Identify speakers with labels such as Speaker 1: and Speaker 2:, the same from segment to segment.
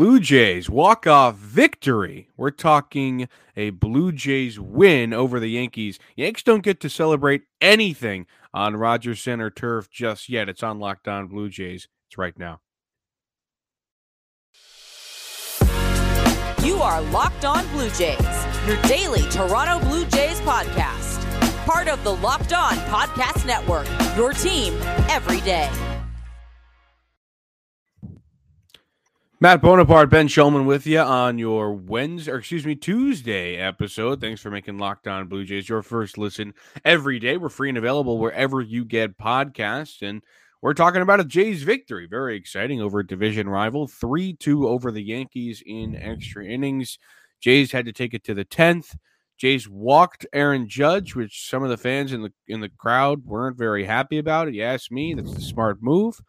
Speaker 1: Blue Jays walk-off victory. We're talking a Blue Jays win over the Yankees. Yanks don't get to celebrate anything on Rogers Center turf just yet. It's on Locked On Blue Jays. It's right now.
Speaker 2: You are Locked On Blue Jays, your daily Toronto Blue Jays podcast. Part of the Locked On Podcast Network, your team every day.
Speaker 1: Matt Bonaparte, Ben Shulman with you on your Wednesday, or excuse me, Tuesday episode. Thanks for making Locked On Blue Jays your first listen every day. We're free and available wherever you get podcasts. And we're talking about a Jays victory. Very exciting over a division rival. 3 2 over the Yankees in extra innings. Jays had to take it to the 10th. Jays walked Aaron Judge, which some of the fans in the in the crowd weren't very happy about. You ask me, that's the smart move.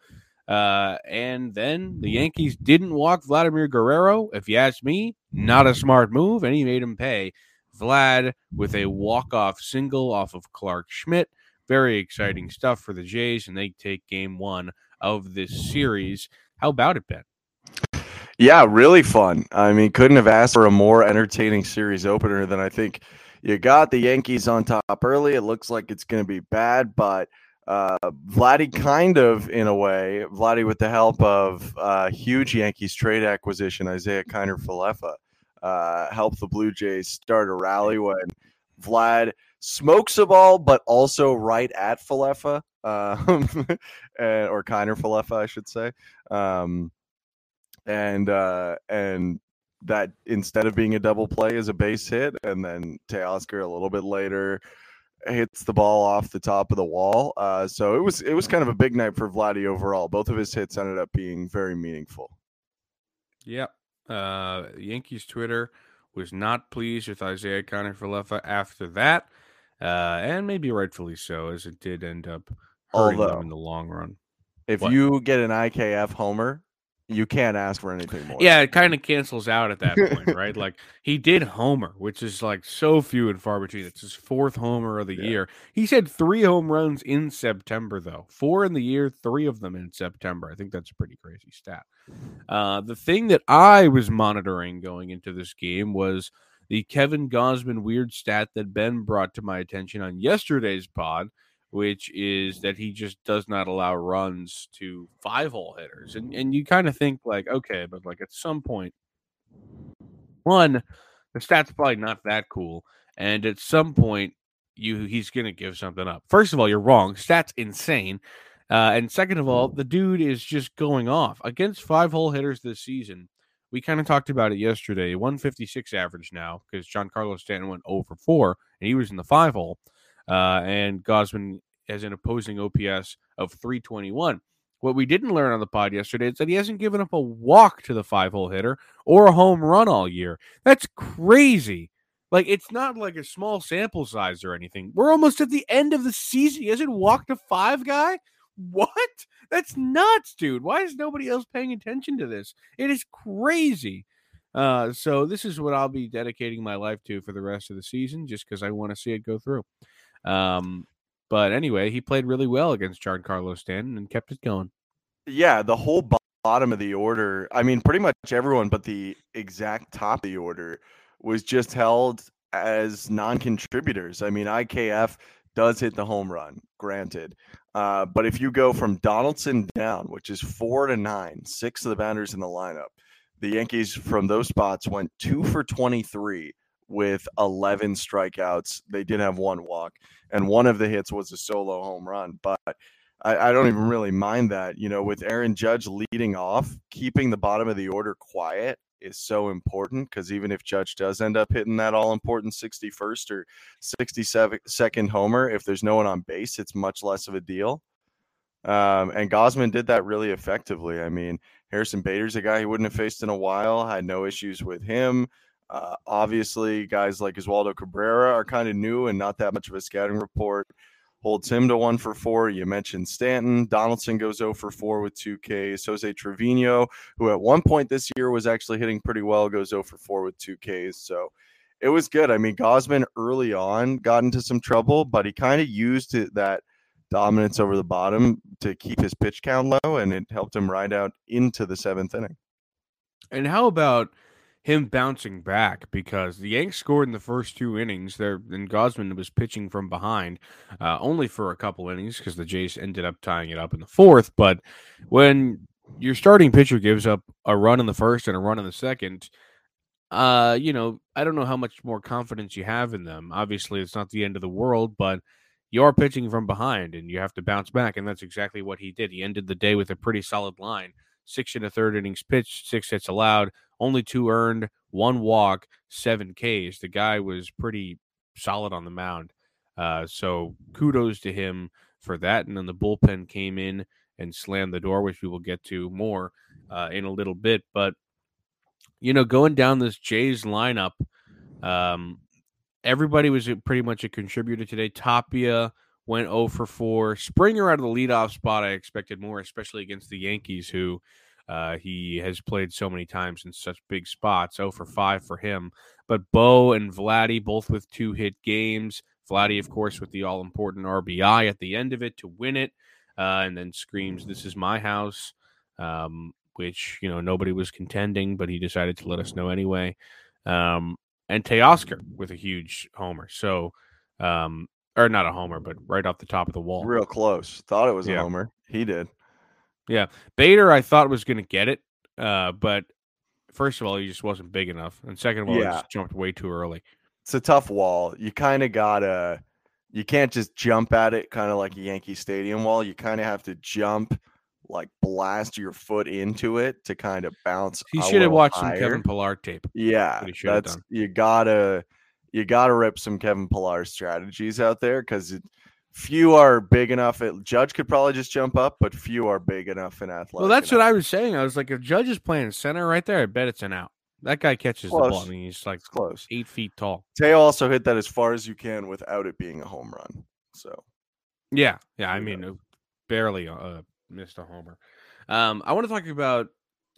Speaker 1: Uh, and then the Yankees didn't walk Vladimir Guerrero. If you ask me, not a smart move, and he made him pay. Vlad with a walk-off single off of Clarke Schmidt. Very exciting stuff for the Jays, and they take game one of this series. How about it, Ben?
Speaker 3: Yeah, really fun. I mean, couldn't have asked for a more entertaining series opener than I think you got the Yankees on top early. It looks like it's going to be bad, but – uh, Vladdy kind of in a way, Vladdy with the help of uh, huge Yankees trade acquisition, Isiah Kiner Falefa, uh, helped the Blue Jays start a rally when Vlad smokes a ball, but also right at Falefa, um, and, or Kiner Falefa, I should say. Um, and uh, and that instead of being a double play is a base hit, and then Teoscar a little bit later hits the ball off the top of the wall. Uh, so it was it was kind of a big night for Vladdy overall. Both of his hits ended up being very meaningful.
Speaker 1: Yep. Uh, Yankees Twitter was not pleased with Isiah Kiner-Falefa after that, uh, and maybe rightfully so, as it did end up hurting Although, them in the long run.
Speaker 3: If what? you get an IKF homer, you can't ask for anything more.
Speaker 1: Yeah, it kind of cancels out at that point, right? Like he did homer, which is like so few and far between. It's his fourth homer of the yeah. year. He had three home runs in September, though. Four in the year, three of them in September. I think that's a pretty crazy stat. Uh, the thing that I was monitoring going into this game was the Kevin Gausman weird stat that Ben brought to my attention on yesterday's pod which is that he just does not allow runs to five hole hitters. And and you kind of think like, okay, but like at some point, one, the stat's probably not that cool. And at some point, you he's gonna give something up. First of all, you're wrong. Stat's insane. Uh, and second of all, the dude is just going off against five hole hitters this season. We kind of talked about it yesterday. 156 average now because Giancarlo Stanton went over 4 and he was in the five hole uh, and Gausman has an opposing OPS of 321. What we didn't learn on the pod yesterday is that he hasn't given up a walk to the five hole hitter or a home run all year. That's crazy. Like, it's not like a small sample size or anything. We're almost at the end of the season. He hasn't walked a five guy? What? That's nuts, dude. Why is nobody else paying attention to this? It is crazy. Uh, so this is what I'll be dedicating my life to for the rest of the season, just because I want to see it go through. Um, but anyway, he played really well against Giancarlo Stanton and kept it going.
Speaker 3: Yeah, the whole bottom of the order, I mean, pretty much everyone but the exact top of the order was just held as non contributors. I mean, IKF does hit the home run, granted. Uh, but if you go from Donaldson down, which is four to nine, six of the batters in the lineup, the Yankees from those spots went two for 23 with 11 strikeouts. They did have one walk, and one of the hits was a solo home run. But I, I, don't even really mind that. You know, with Aaron Judge leading off, keeping the bottom of the order quiet is so important because even if Judge does end up hitting that all important 61st or 62nd homer, if there's no one on base, it's much less of a deal. Um, and Gausman did that really effectively. I mean, Harrison Bader's a guy he wouldn't have faced in a while, had no issues with him. Uh, obviously, guys like Oswaldo Cabrera are kind of new and not that much of a scouting report. Holds him to one for four. You mentioned Stanton. Donaldson goes 0 for 4 with two Ks. Jose Trevino, who at one point this year was actually hitting pretty well, goes 0 for 4 with two Ks. So it was good. I mean, Gausman early on got into some trouble, but he kind of used that dominance over the bottom to keep his pitch count low, and it helped him ride out into the seventh inning.
Speaker 1: And how about him bouncing back because the Yanks scored in the first two innings there and Gausman was pitching from behind uh, only for a couple innings because the Jays ended up tying it up in the fourth. But when your starting pitcher gives up a run in the first and a run in the second uh you know I don't know how much more confidence you have in them. Obviously it's not the end of the world but you are pitching from behind and you have to bounce back and that's exactly what he did. He ended the day with a pretty solid line six and a third innings pitched six hits allowed only two earned, one walk, seven Ks. The guy was pretty solid on the mound. Uh, so kudos to him for that. And then the bullpen came in and slammed the door, which we will get to more uh, in a little bit. But you know, going down this Jays lineup, um, everybody was pretty much a contributor today. Tapia went 0 for 4. Springer out of the leadoff spot, I expected more, especially against the Yankees, who uh, he has played so many times in such big spots. Oh for five for him. But Bo and Vladdy both with two hit games. Vladdy, of course, with the all important RBI at the end of it to win it, uh, and then screams, "This is my house," um, which you know nobody was contending, but he decided to let us know anyway. Um, and Teoscar with a huge homer. So, um, or not a homer, but right off the top of the wall.
Speaker 3: Real close. Thought it was yeah. a homer. He did.
Speaker 1: Yeah, Bader, I thought was going to get it, uh, but first of all, he just wasn't big enough, and second of all, yeah. he just jumped way too early.
Speaker 3: It's a tough wall. You kind of gotta. You can't just jump at it, kind of like a Yankee Stadium wall. You kind of have to jump, like blast your foot into it to kind of bounce.
Speaker 1: He should have watched higher. some Kevin Pillar tape.
Speaker 3: Yeah, that's you gotta you gotta rip some Kevin Pillar strategies out there because few are big enough. It, Judge could probably just jump up, but few are big enough in athletic.
Speaker 1: Well, that's enough. what I was saying. I was like, if Judge is playing center right there, I bet it's an out. That guy catches close. the ball. I mean, he's like it's close, eight feet tall.
Speaker 3: Teo also hit that as far as you can without it being a home run. So,
Speaker 1: yeah, yeah. I mean, barely uh, missed a homer. Um, I want to talk about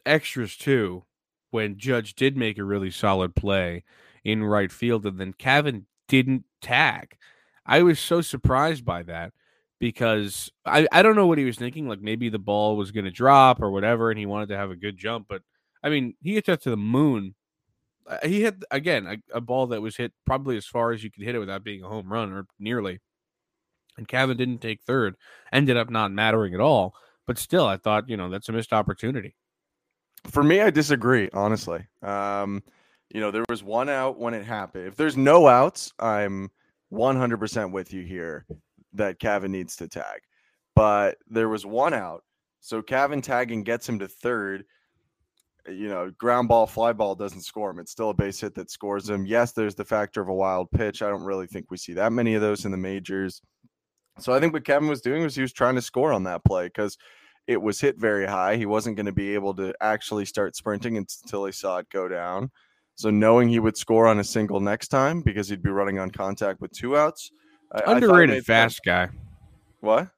Speaker 1: extras too. When Judge did make a really solid play in right field, and then Cavan didn't tag. I was so surprised by that because I, I don't know what he was thinking. Like maybe the ball was going to drop or whatever, and he wanted to have a good jump. But I mean, he hit that to the moon. Uh, he hit again a, a, ball that was hit probably as far as you could hit it without being a home run or nearly. And Cavan didn't take third, ended up not mattering at all. But still, I thought you know that's a missed opportunity.
Speaker 3: For me, I disagree honestly. Um, you know, there was one out when it happened. If there's no outs, I'm 100% with you here that Cavan needs to tag. But there was one out. So Cavan tagging gets him to third. You know, ground ball, fly ball doesn't score him. It's still a base hit that scores him. Yes, there's the factor of a wild pitch. I don't really think we see that many of those in the majors. So I think what Kevin was doing was he was trying to score on that play because it was hit very high. He wasn't going to be able to actually start sprinting until he saw it go down. So knowing he would score on a single next time because he'd be running on contact with two outs.
Speaker 1: Underrated I fast guy.
Speaker 3: What?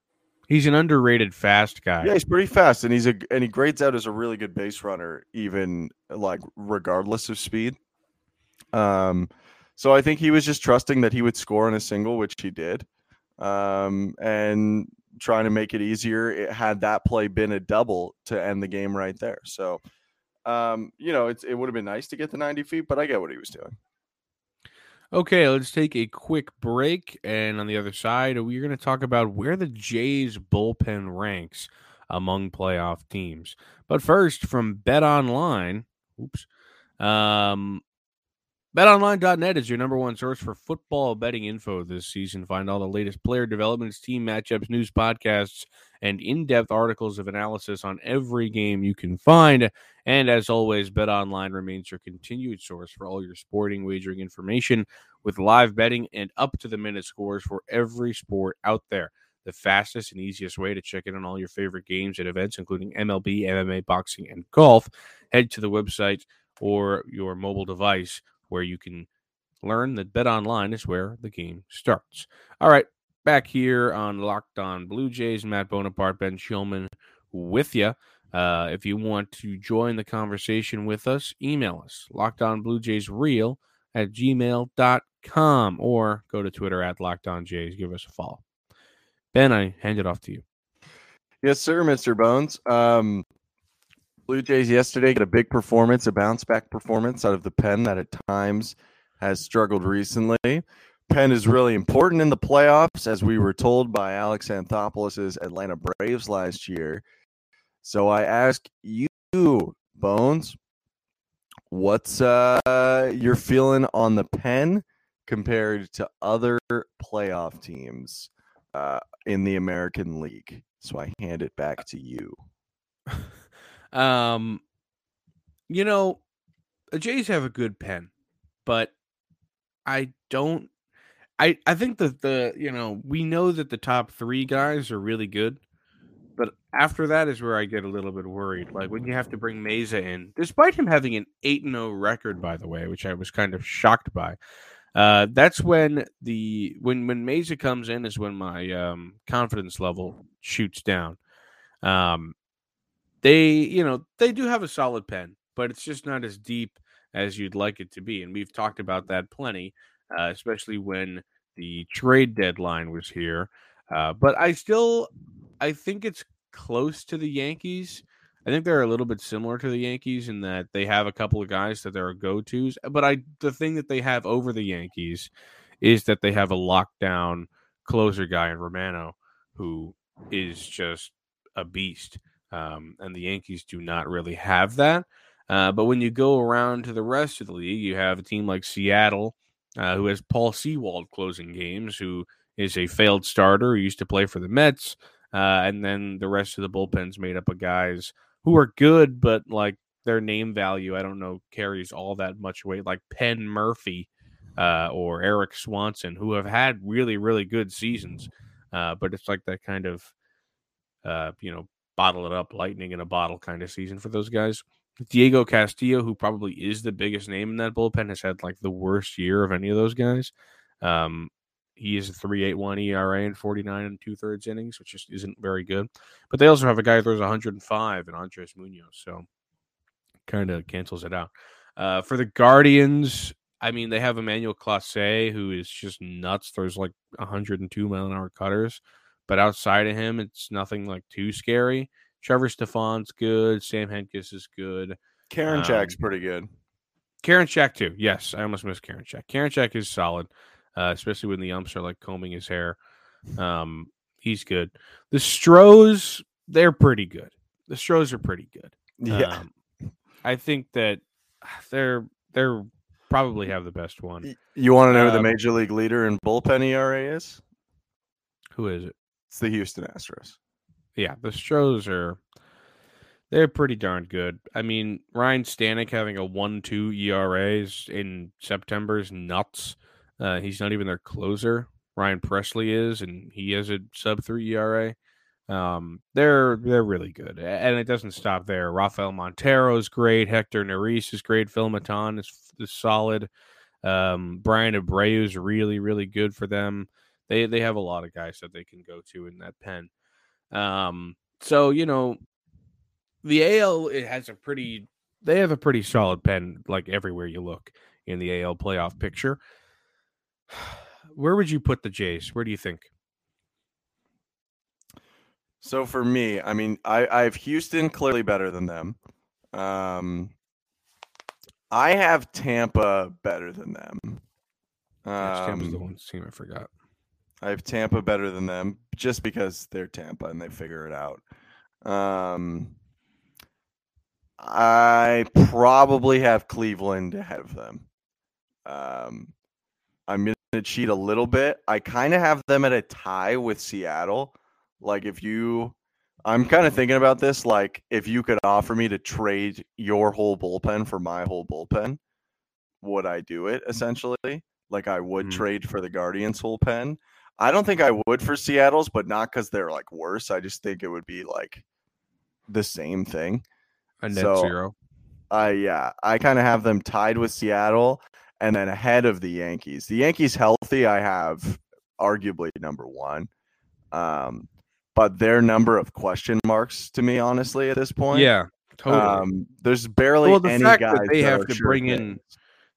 Speaker 1: He's an underrated fast guy.
Speaker 3: Yeah, he's pretty fast, and he's a and he grades out as a really good base runner, even like regardless of speed. Um, so I think he was just trusting that he would score on a single, which he did, um, and trying to make it easier. It had that play been a double to end the game right there. So um, you know, it's, it would have been nice to get the 90 feet, but I get what he was doing.
Speaker 1: Okay, let's take a quick break. And on the other side, we're going to talk about where the Jays bullpen ranks among playoff teams. But first, from Bet Online, oops, um, BetOnline.net is your number one source for football betting info this season. Find all the latest player developments, team matchups, news podcasts, and in depth articles of analysis on every game you can find. And as always, BetOnline remains your continued source for all your sporting wagering information with live betting and up to the minute scores for every sport out there. The fastest and easiest way to check in on all your favorite games and events, including MLB, MMA, boxing, and golf. Head to the website or your mobile device where you can learn that Bet Online is where the game starts. All right, back here on Locked On Blue Jays, Matt Bonaparte, Ben Shulman with you. Uh, if you want to join the conversation with us, email us, Locked On Blue Jays Real at gmail.com or go to Twitter at Locked On Jays. Give us a follow. Ben, I hand it off to you.
Speaker 3: Yes, sir, Mr. Bones. Um, Blue Jays yesterday get a big performance, a bounce back performance out of the pen that at times has struggled recently. Pen is really important in the playoffs, as we were told by Alex Anthopoulos' Atlanta Braves last year. So I ask you, Bones, what's uh your feeling on the pen compared to other playoff teams uh, in the American League? So I hand it back to you.
Speaker 1: um, you know, the Jays have a good pen, but I don't. I I think that the you know we know that the top three guys are really good, but after that is where I get a little bit worried. Like when you have to bring Mayza in, despite him having an eight and zero record, by the way, which I was kind of shocked by. Uh, that's when the when when Mayza comes in is when my um, confidence level shoots down. Um, they you know they do have a solid pen, but it's just not as deep as you'd like it to be, and we've talked about that plenty, uh, especially when the trade deadline was here. Uh, but I still I think it's close to the Yankees. I think they're a little bit similar to the Yankees in that they have a couple of guys that they're go tos. But I the thing that they have over the Yankees is that they have a lockdown closer guy in Romano who is just a beast. Um, and the Yankees do not really have that. Uh, but when you go around to the rest of the league, you have a team like Seattle, uh, who has Paul Sewald closing games, who is a failed starter who used to play for the Mets. Uh, and then the rest of the bullpen's made up of guys who are good, but like their name value, I don't know, carries all that much weight, like Penn Murfee uh, or Erik Swanson, who have had really, really good seasons. Uh, but it's like that kind of, uh, you know, bottle it up, lightning in a bottle kind of season for those guys. Diego Castillo, who probably is the biggest name in that bullpen, has had like the worst year of any of those guys. Um, he is a 3.81 ERA in 49 and two thirds innings, which just isn't very good. But they also have a guy who throws 105 and Andres Munoz, so kind of cancels it out. Uh, for the Guardians, I mean, they have Emmanuel Clase, who is just nuts, throws like 102 mile an hour cutters. But outside of him, it's nothing like too scary. Trevor Stephan's good. Sam Hentges is good.
Speaker 3: Karinchak's um, pretty good.
Speaker 1: Karinchak too. Yes, I almost missed Karinchak. Karen Check is solid uh, especially when the umps are like combing his hair. Um, he's good. The Stros, they're pretty good. The Stros are pretty good.
Speaker 3: Yeah, um,
Speaker 1: I think that they're they're probably have the best one.
Speaker 3: You want to know um, who the major league leader in bullpen ERA is?
Speaker 1: Who is it?
Speaker 3: It's the Houston Astros.
Speaker 1: Yeah, the Stros are they're pretty darn good. I mean, Ryan Stanek having a one-two ERA in September is nuts. Uh, he's not even their closer. Ryan Presley is, and he has a sub three ERA. Um, they're they're really good, and it doesn't stop there. Rafael Montero is great. Hector Neris is great. Phil Maton is, is solid. Um, Bryan Abreu is really really good for them. They they have a lot of guys that they can go to in that pen. Um, so you know, the AL it has a pretty they have a pretty solid pen like everywhere you look in the AL playoff picture. Where would you put the Jays? Where do you think?
Speaker 3: So for me, I mean, I, I have Houston clearly better than them. Um, I have Tampa better than them.
Speaker 1: Um, Tampa's the um, one team I forgot.
Speaker 3: I have Tampa better than them just because they're Tampa and they figure it out. Um, I probably have Cleveland ahead of them. Um, I'm going to cheat a little bit. I kind of have them at a tie with Seattle. Like if you I'm kind of thinking about this like if you could offer me to trade your whole bullpen for my whole bullpen, would I do it essentially? Like I would mm-hmm. trade for the Guardians whole pen. I don't think I would for Seattle's, but not because they're like worse. I just think it would be like the same thing.
Speaker 1: A net so, zero.
Speaker 3: Uh, yeah, I kind of have them tied with Seattle and then ahead of the Yankees. The Yankees healthy, I have arguably number one. Um, but their number of question marks to me, honestly, at this point.
Speaker 1: Yeah, totally. Um,
Speaker 3: there's barely well, the any fact guys
Speaker 1: that they
Speaker 3: that
Speaker 1: have to
Speaker 3: sure
Speaker 1: bring things. in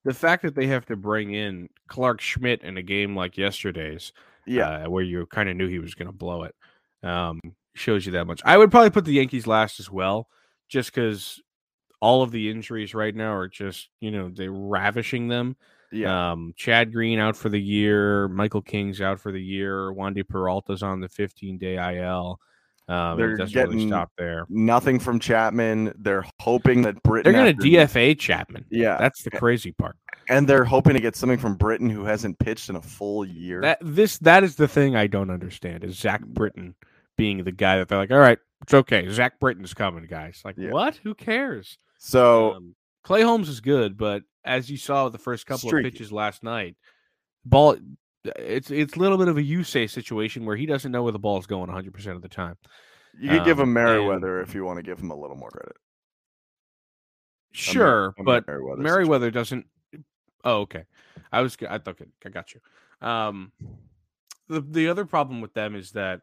Speaker 1: the fact that they have to bring in Clarke Schmidt in a game like yesterday's,
Speaker 3: yeah,
Speaker 1: uh, where you kind of knew he was going to blow it, um, shows you that much. I would probably put the Yankees last as well, just because all of the injuries right now are just you know they're ravishing them.
Speaker 3: Yeah.
Speaker 1: Um, Chad Green out for the year. Michael King's out for the year. Wandy Peralta's on the 15 day IL. Um,
Speaker 3: They're
Speaker 1: really
Speaker 3: getting-
Speaker 1: stop there.
Speaker 3: Nothing from Chapman. They're hoping that Britton.
Speaker 1: They're going to DFA Chapman.
Speaker 3: Yeah.
Speaker 1: That's the crazy part.
Speaker 3: and they're hoping to get something from Britton who hasn't pitched in a full year.
Speaker 1: That this that is the thing I don't understand is Zach Britton being the guy that they're like, all right, it's okay. Zach Britton's coming, guys. Like,
Speaker 3: Yeah.
Speaker 1: what? Who cares?
Speaker 3: so
Speaker 1: Um, Clay Holmes is good, but as you saw with the first couple
Speaker 3: Streaky.
Speaker 1: of pitches last night, ball it's it's a little bit of a you say situation where he doesn't know where the ball is going 100 percent of the time.
Speaker 3: you could give
Speaker 1: um,
Speaker 3: him
Speaker 1: and-
Speaker 3: Merriweather if you want to give him a little more credit.
Speaker 1: Sure,
Speaker 3: a
Speaker 1: but
Speaker 3: Merriweather
Speaker 1: Merriweather doesn't. Oh, okay. I was. I thought. okay, I got you. Um, the the other problem with them is that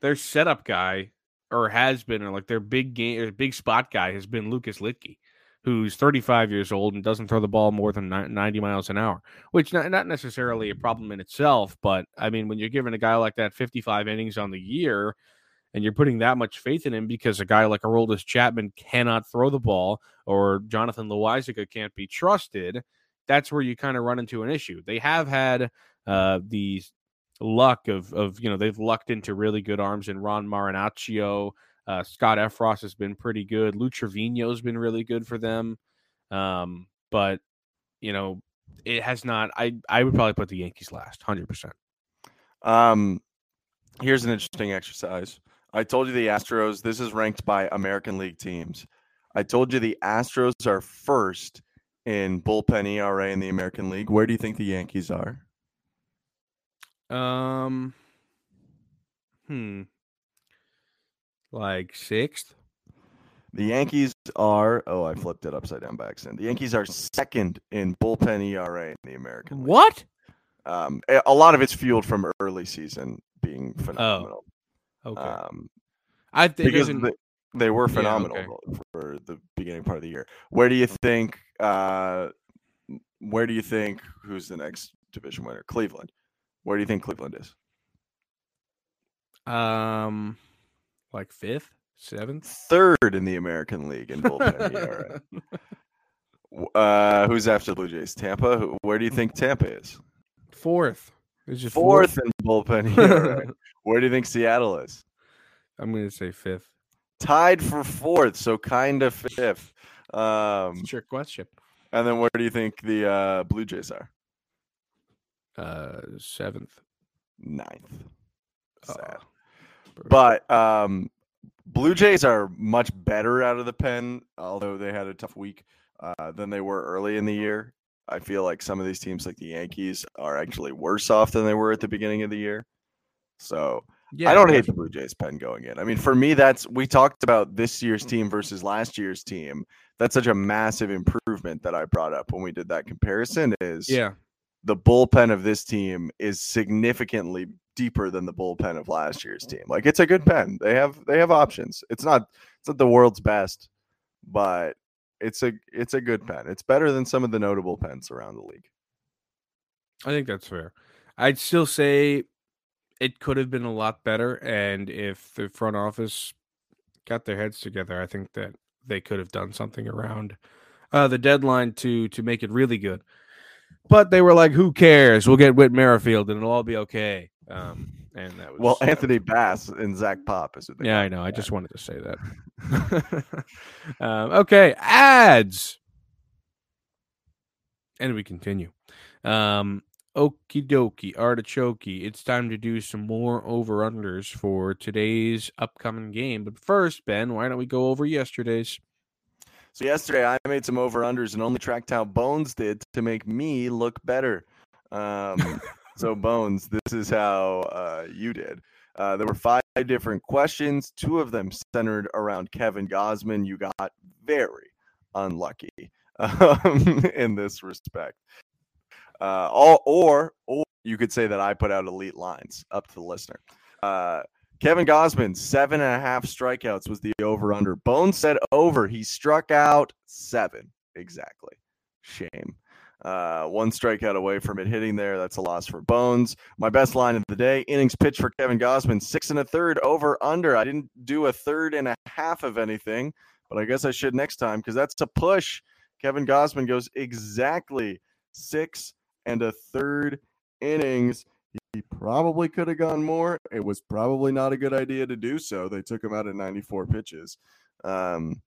Speaker 1: their setup guy or has been or like their big game or big spot guy has been Lucas Luetge, who's 35 years old and doesn't throw the ball more than 90 miles an hour, which not, not necessarily a problem in itself, but I mean when you're giving a guy like that 55 innings on the year and you're putting that much faith in him because a guy like Aroldis Chapman cannot throw the ball or Jonathan Loaisiga can't be trusted, that's where you kind of run into an issue. They have had uh, these luck of of you know they've lucked into really good arms in Ron Marinaccio. Uh, Scott Effross has been pretty good. Lou Trivino's been really good for them, um, but you know it has not. I I would probably put the Yankees last, hundred percent.
Speaker 3: Um, here's an interesting exercise. I told you the Astros. This is ranked by American League teams. I told you the Astros are first in bullpen ERA in the American League. Where do you think the Yankees are?
Speaker 1: Um, hmm, like sixth.
Speaker 3: The Yankees are. Oh, I flipped it upside down by accident. The Yankees are second in bullpen ERA in the American League.
Speaker 1: What?
Speaker 3: Um, a lot of it's fueled from early season being phenomenal. Oh.
Speaker 1: Okay,
Speaker 3: Um,
Speaker 1: I think
Speaker 3: because they, they were
Speaker 1: Yeah,
Speaker 3: phenomenal
Speaker 1: okay.
Speaker 3: for the beginning part of the year. Where do you think? Uh, where do you think? Who's the next division winner? Cleveland. Where do you think Cleveland is?
Speaker 1: Um, like fifth, seventh.
Speaker 3: Third in the American League in bullpen ERA. Uh, who's after the Blue Jays? Tampa. Where do you think Tampa is?
Speaker 1: Fourth. Is it
Speaker 3: Fourth in bullpen ERA. Where do you think Seattle is?
Speaker 1: I'm gonna say fifth.
Speaker 3: Tied for fourth, so kind of fifth. Um,
Speaker 1: It's trick question.
Speaker 3: and then where do you think the uh, Blue Jays are?
Speaker 1: Uh, seventh.
Speaker 3: Ninth. Sad.
Speaker 1: Oh,
Speaker 3: But um, Blue Jays are much better out of the pen, although they had a tough week uh, than they were early in the year. I feel like some of these teams, like the Yankees, are actually worse off than they were at the beginning of the year. So
Speaker 1: yeah,
Speaker 3: I don't hate the Blue Jays pen going in. I mean, for me, that's we talked about this year's team versus last year's team. That's such a massive improvement that I brought up when we did that comparison. Is
Speaker 1: Yeah,
Speaker 3: the bullpen of this team is significantly deeper than the bullpen of last year's team. Like it's a good pen. They have they have options. It's not it's not the world's best, but it's a it's a good pen. It's better than some of the notable pens around the league.
Speaker 1: I think that's fair. I'd still say it could have been a lot better, and if the front office got their heads together, I think that they could have done something around uh, the deadline to to make it really good. But they were like, "Who cares? We'll get Whit Merrifield, and it'll all be okay." Um, and that was
Speaker 3: Well,
Speaker 1: was-
Speaker 3: Anthony Bass and Zach Pop is they
Speaker 1: Yeah. I know. I just wanted to say that. um, okay, ads. And we continue. Um, okie dokie, artichoke. It's time to do some more over unders for today's upcoming game. But first, Ben, why don't we go over yesterday's?
Speaker 3: So yesterday I made some over unders and only tracked how Bones did to make me look better. Um, so Bones, this is how uh, you did. Uh, there were five different questions. Two of them centered around Kevin Gausman. You got very unlucky um, in this respect. Uh, all, or or you could say that I put out elite lines up to the listener. Uh, Kevin Gausman, seven and a half strikeouts was the over under. Bones said over. He struck out seven. Exactly. Shame. Uh, one strikeout away from it hitting there. That's a loss for Bones. My best line of the day innings pitch for Kevin Gausman, six and a third over under. I didn't do a third and a half of anything, but I guess I should next time because that's a push. Kevin Gausman goes exactly six and a third innings. He probably could have gone more. It was probably not a good idea to do so. They took him out at 94 pitches. Um,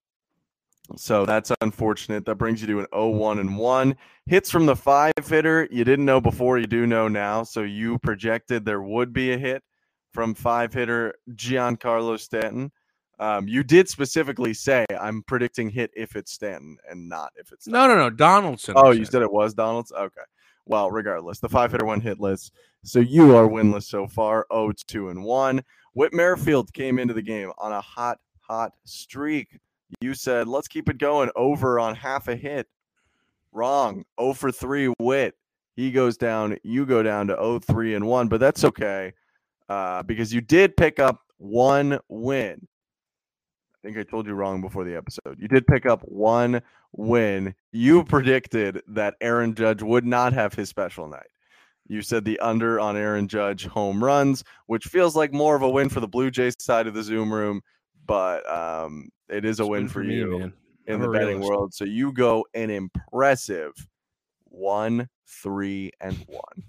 Speaker 3: so that's unfortunate. That brings you to an 0-1 and 1. Hits from the five hitter. You didn't know before, you do know now. So you projected there would be a hit from five hitter Giancarlo Stanton. Um, you did specifically say I'm predicting hit if it's Stanton and not if it's
Speaker 1: no, no, no. Donaldson.
Speaker 3: Oh, you said it was Donaldson? Okay. Well, regardless, the five hitter one hitless. So you are winless so far. 0 2 and 1. Whit Merrifield came into the game on a hot, hot streak. You said, let's keep it going over on half a hit. Wrong. 0 for 3 Whit. He goes down. You go down to 0 3 and 1, but that's okay uh, because you did pick up one win. I think I told you wrong before the episode. You did pick up one win. You predicted that Aaron Judge would not have his special night. You said the under on Aaron Judge home runs, which feels like more of a win for the Blue Jays side of the Zoom room, but um, it is a win, for,
Speaker 1: me,
Speaker 3: you
Speaker 1: man.
Speaker 3: in
Speaker 1: I'm
Speaker 3: the betting
Speaker 1: realist.
Speaker 3: world. So you go an impressive one, three, and one.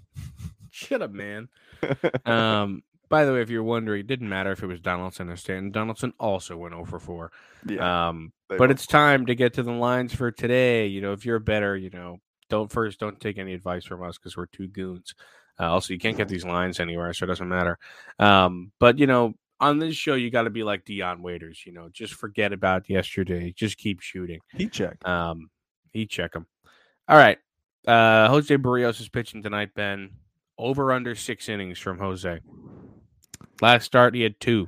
Speaker 1: Shut up, man. um, by the way, if you're wondering, it didn't matter if it was Donaldson or Stanton. Donaldson also went 0 for 4.
Speaker 3: Yeah,
Speaker 1: Um, but it's time to get to the lines for today. You know, if you're better, you know, don't first don't take any advice from us because we're two goons. Uh, also, you can't get these lines anywhere, so it doesn't matter. Um, but you know, on this show, you got to be like Dion Waiters. You know, just forget about yesterday. Just keep shooting.
Speaker 3: He check.
Speaker 1: Um, he check him. All right. Uh, Jose Berrios is pitching tonight. Ben over under six innings from Jose. Last start, he had two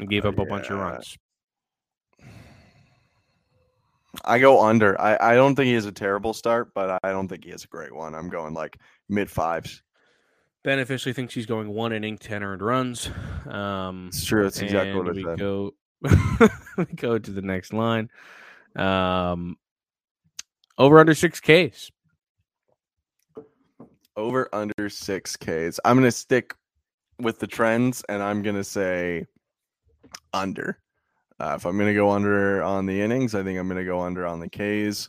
Speaker 1: and gave
Speaker 3: Oh,
Speaker 1: up a bunch of runs.
Speaker 3: I go under. I, I don't think he has a terrible start, but I don't think he has a great one. I'm going like mid fives.
Speaker 1: Ben officially thinks he's going one inning, ten earned runs. Um,
Speaker 3: It's true. That's exactly
Speaker 1: and
Speaker 3: what I
Speaker 1: we
Speaker 3: said.
Speaker 1: go. we go to the next line. Um, over under six Ks.
Speaker 3: Over under six Ks. I'm gonna stick with the trends, and I'm gonna say under. Uh, if I'm gonna go under on the innings, I think I'm gonna go under on the Ks.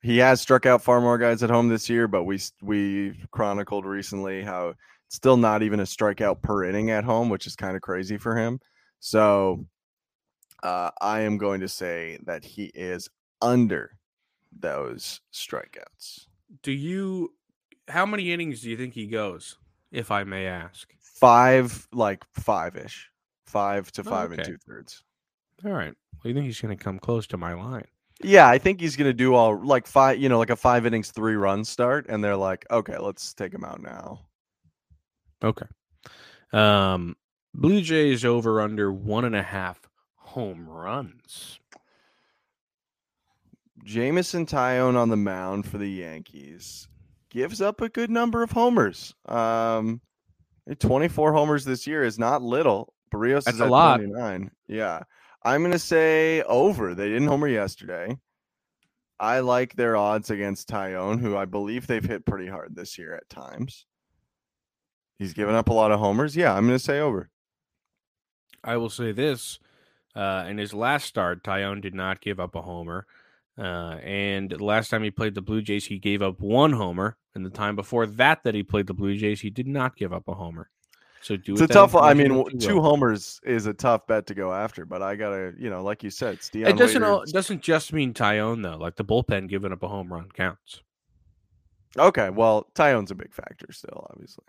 Speaker 3: He has struck out far more guys at home this year, but we we chronicled recently how it's still not even a strikeout per inning at home, which is kind of crazy for him. So uh, I am going to say that he is under those strikeouts.
Speaker 1: Do you? How many innings do you think he goes? If I may ask.
Speaker 3: Five, like five ish, five to
Speaker 1: Oh,
Speaker 3: five and two thirds.
Speaker 1: All right. Well, you think he's going to come close to my line?
Speaker 3: Yeah, I think he's gonna do all like five, you know, like a five innings, three run start, and they're like, okay, let's take him out now.
Speaker 1: Okay. Um, Blue Jays over under one and a half home runs.
Speaker 3: Jameson Taillon on the mound for the Yankees gives up a good number of homers. Um, 24 homers this year is not little. Berrios
Speaker 1: That's
Speaker 3: is
Speaker 1: a
Speaker 3: at
Speaker 1: lot.
Speaker 3: 29. Yeah, I'm gonna say over. They didn't homer yesterday. I like their odds against Taillon, who I believe they've hit pretty hard this year at times. He's given up a lot of homers. Yeah, I'm gonna say over.
Speaker 1: I will say this: uh, in his last start, Taillon did not give up a homer, uh, and the last time he played the Blue Jays, he gave up one homer. And the time before that, that he played the Blue Jays, he did not give up a homer. So do
Speaker 3: It's a tough. I mean, two
Speaker 1: will.
Speaker 3: homers is a tough bet to go after, but I gotta, you know, like you said,
Speaker 1: It doesn't all, doesn't just mean Taillon though. Like the bullpen giving up a home run counts.
Speaker 3: Okay, well, Taillon's a big factor still, obviously.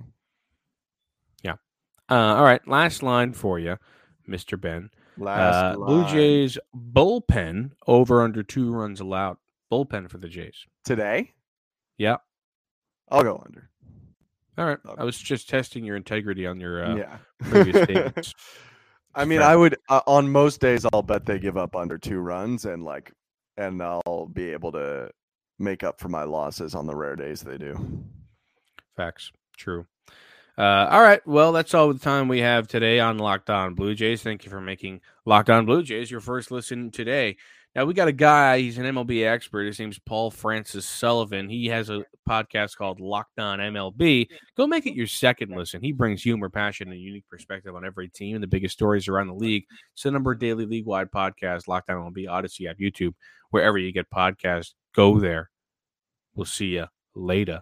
Speaker 3: Yeah.
Speaker 1: Uh, all right, last line for you, Mister Ben.
Speaker 3: Last
Speaker 1: Uh, Blue. Jays bullpen over under two runs allowed. Bullpen for the Jays.
Speaker 3: today.
Speaker 1: Yeah.
Speaker 3: I'll go under.
Speaker 1: All right.
Speaker 3: Okay.
Speaker 1: I was just testing your integrity on your uh,
Speaker 3: yeah.
Speaker 1: previous statements.
Speaker 3: I mean. I would uh, on most days I'll bet they give up under two runs, and like, and I'll be able to make up for my losses on the rare days they do.
Speaker 1: Facts. True. Uh, all right. Well, that's all the time we have today on Locked On Blue Jays. Thank you for making Locked On Blue Jays your first listen today. Now we got a guy. He's an MLB expert. His name's Paul Francis Sullivan. He has a podcast called Locked On MLB. Go make it your second listen. He brings humor, passion, and unique perspective on every team and the biggest stories around the league. It's the number daily league wide podcast. Locked On MLB, Odyssey app, YouTube, wherever you get podcasts. Go there. We'll see you later.